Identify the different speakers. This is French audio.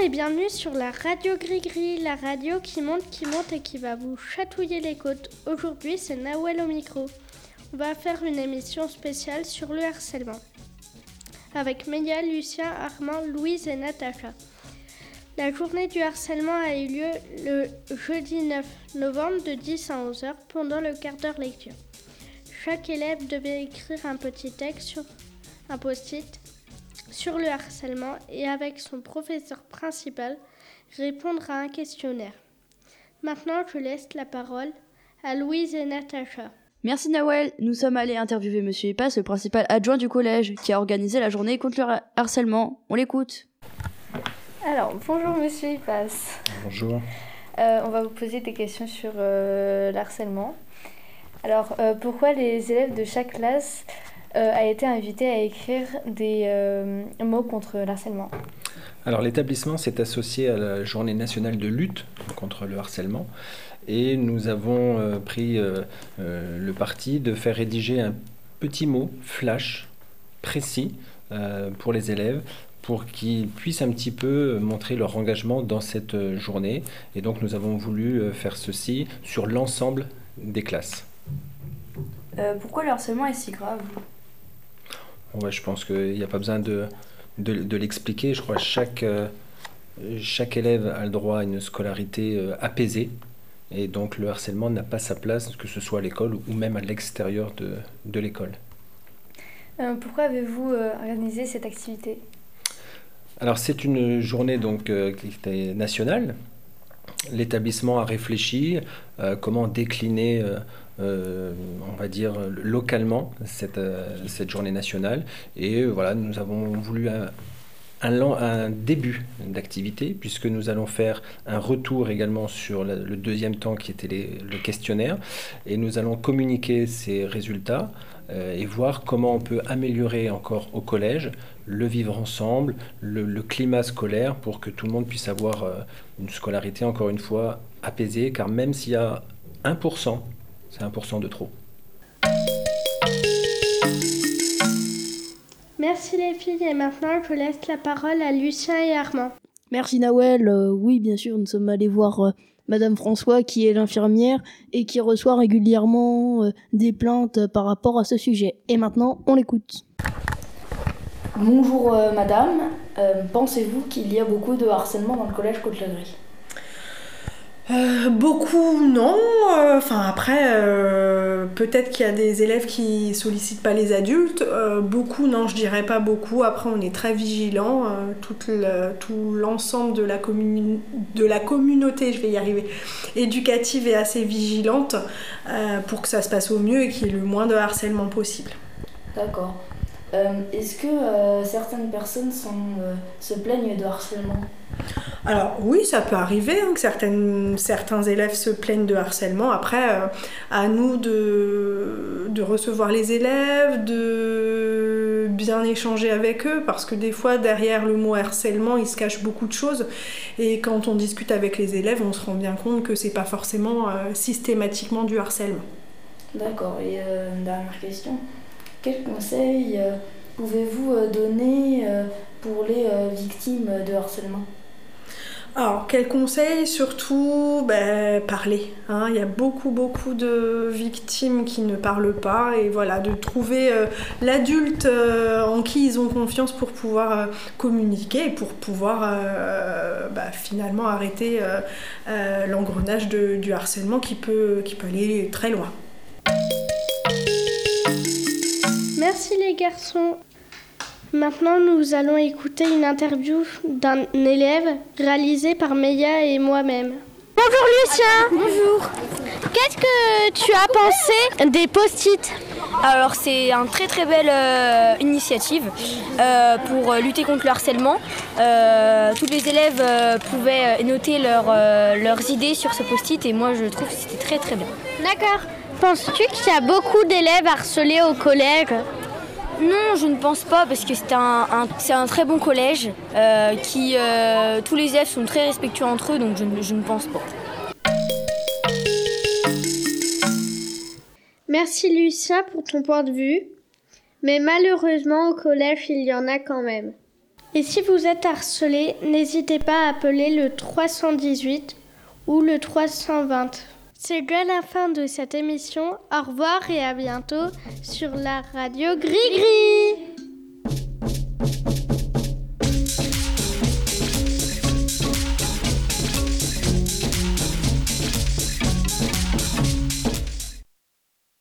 Speaker 1: et bienvenue sur la radio Gris-Gris, la radio qui monte, qui monte et qui va vous chatouiller les côtes. Aujourd'hui, c'est Nawel au micro. On va faire une émission spéciale sur le harcèlement avec Meia, Lucien, Armand, Louise et Natacha. La journée du harcèlement a eu lieu le jeudi 9 novembre de 10 à 11 heures pendant le quart d'heure lecture. Chaque élève devait écrire un petit texte sur un post-it sur le harcèlement et avec son professeur principal répondre à un questionnaire. Maintenant, je laisse la parole à Louise et Natacha.
Speaker 2: Merci Nawel, nous sommes allés interviewer Monsieur Ipas, le principal adjoint du collège, qui a organisé la journée contre le harcèlement. On l'écoute.
Speaker 3: Alors, bonjour Monsieur Ipas.
Speaker 4: Bonjour.
Speaker 3: Euh, on va vous poser des questions sur euh, le harcèlement. Alors, euh, pourquoi les élèves de chaque classe euh, a été invité à écrire des euh, mots contre le harcèlement.
Speaker 4: Alors l'établissement s'est associé à la journée nationale de lutte contre le harcèlement et nous avons euh, pris le parti de faire rédiger un petit mot flash précis pour les élèves pour qu'ils puissent un petit peu montrer leur engagement dans cette journée. Et donc nous avons voulu faire ceci sur l'ensemble des classes.
Speaker 3: pourquoi le harcèlement est si grave?
Speaker 4: Je pense qu'il n'y a pas besoin de, de, l'expliquer. Je crois que chaque, euh, chaque élève a le droit à une scolarité euh, apaisée. Et donc le harcèlement n'a pas sa place, que ce soit à l'école ou même à l'extérieur de, de l'école.
Speaker 3: Euh, pourquoi avez-vous organisé cette activité?
Speaker 4: Alors c'est une journée donc, qui était nationale. L'établissement a réfléchi comment décliner euh, on va dire, localement cette, euh, journée nationale. Et euh, voilà, nous avons voulu un, un, début d'activité, puisque nous allons faire un retour également sur le deuxième temps qui était le questionnaire, et nous allons communiquer ces résultats et voir comment on peut améliorer encore au collège le vivre ensemble, le, le, climat scolaire, pour que tout le monde puisse avoir une scolarité, encore une fois, apaisée, car même s'il y a 1% c'est 1% de trop.
Speaker 1: Merci les filles et maintenant je laisse la parole à Lucien et Armand.
Speaker 2: Merci Nawel. Euh, oui, bien sûr, nous sommes allés voir euh, Madame François qui est l'infirmière et qui reçoit régulièrement euh, des plaintes par rapport à ce sujet. Et maintenant, on l'écoute.
Speaker 5: Bonjour Madame, pensez-vous qu'il y a beaucoup de harcèlement dans le collège Côte-Lagris
Speaker 6: euh, beaucoup non. Euh, enfin après, euh, peut-être qu'il y a des élèves qui sollicitent pas les adultes. beaucoup non, je dirais pas beaucoup. Après, on est très vigilant. tout l'ensemble de, la de la communauté, je vais y arriver, éducative est assez vigilante pour que ça se passe au mieux et qu'il y ait le moins de harcèlement possible.
Speaker 5: D'accord. Est-ce que certaines personnes se plaignent de harcèlement?
Speaker 6: Alors oui, ça peut arriver hein, que certains élèves se plaignent de harcèlement. Après, euh, à nous de, recevoir les élèves, de bien échanger avec eux, parce que des fois, derrière le mot harcèlement, il se cache beaucoup de choses. Et quand on discute avec les élèves, on se rend bien compte que c'est pas forcément euh, systématiquement du harcèlement.
Speaker 5: D'accord. Et euh, une dernière question. Quels conseils pouvez-vous donner pour les victimes de harcèlement?
Speaker 6: Alors, quel conseil? Surtout, ben, parler. Hein. Il y a beaucoup, beaucoup de victimes qui ne parlent pas. Et voilà, de trouver euh, l'adulte euh, en qui ils ont confiance pour pouvoir euh, communiquer et pour pouvoir ben, finalement arrêter l'engrenage du harcèlement qui peut, qui peut aller très loin.
Speaker 1: Merci les garçons. Maintenant, nous allons écouter une interview d'un élève réalisée par Meia et moi-même. Bonjour Lucien
Speaker 7: Bonjour
Speaker 1: Qu'est-ce que tu as pensé des post-it
Speaker 7: alors c'est une très très belle euh, initiative euh, pour lutter contre le harcèlement. Euh, tous les élèves pouvaient noter leurs idées sur ce post-it et moi je trouve que c'était très très bien.
Speaker 1: D'accord. Penses-tu qu'il y a beaucoup d'élèves harcelés au collège?
Speaker 7: Non, je ne pense pas parce que c'est un, très bon collège euh, qui euh, tous les élèves sont très respectueux entre eux donc je, je ne pense pas.
Speaker 1: Merci Lucien pour ton point de vue. Mais malheureusement au collège il y en a quand même. Et si vous êtes harcelé, n'hésitez pas à appeler le 318 ou le 320. C'est déjà la fin de cette émission. Au revoir et à bientôt sur la radio Gris Gris.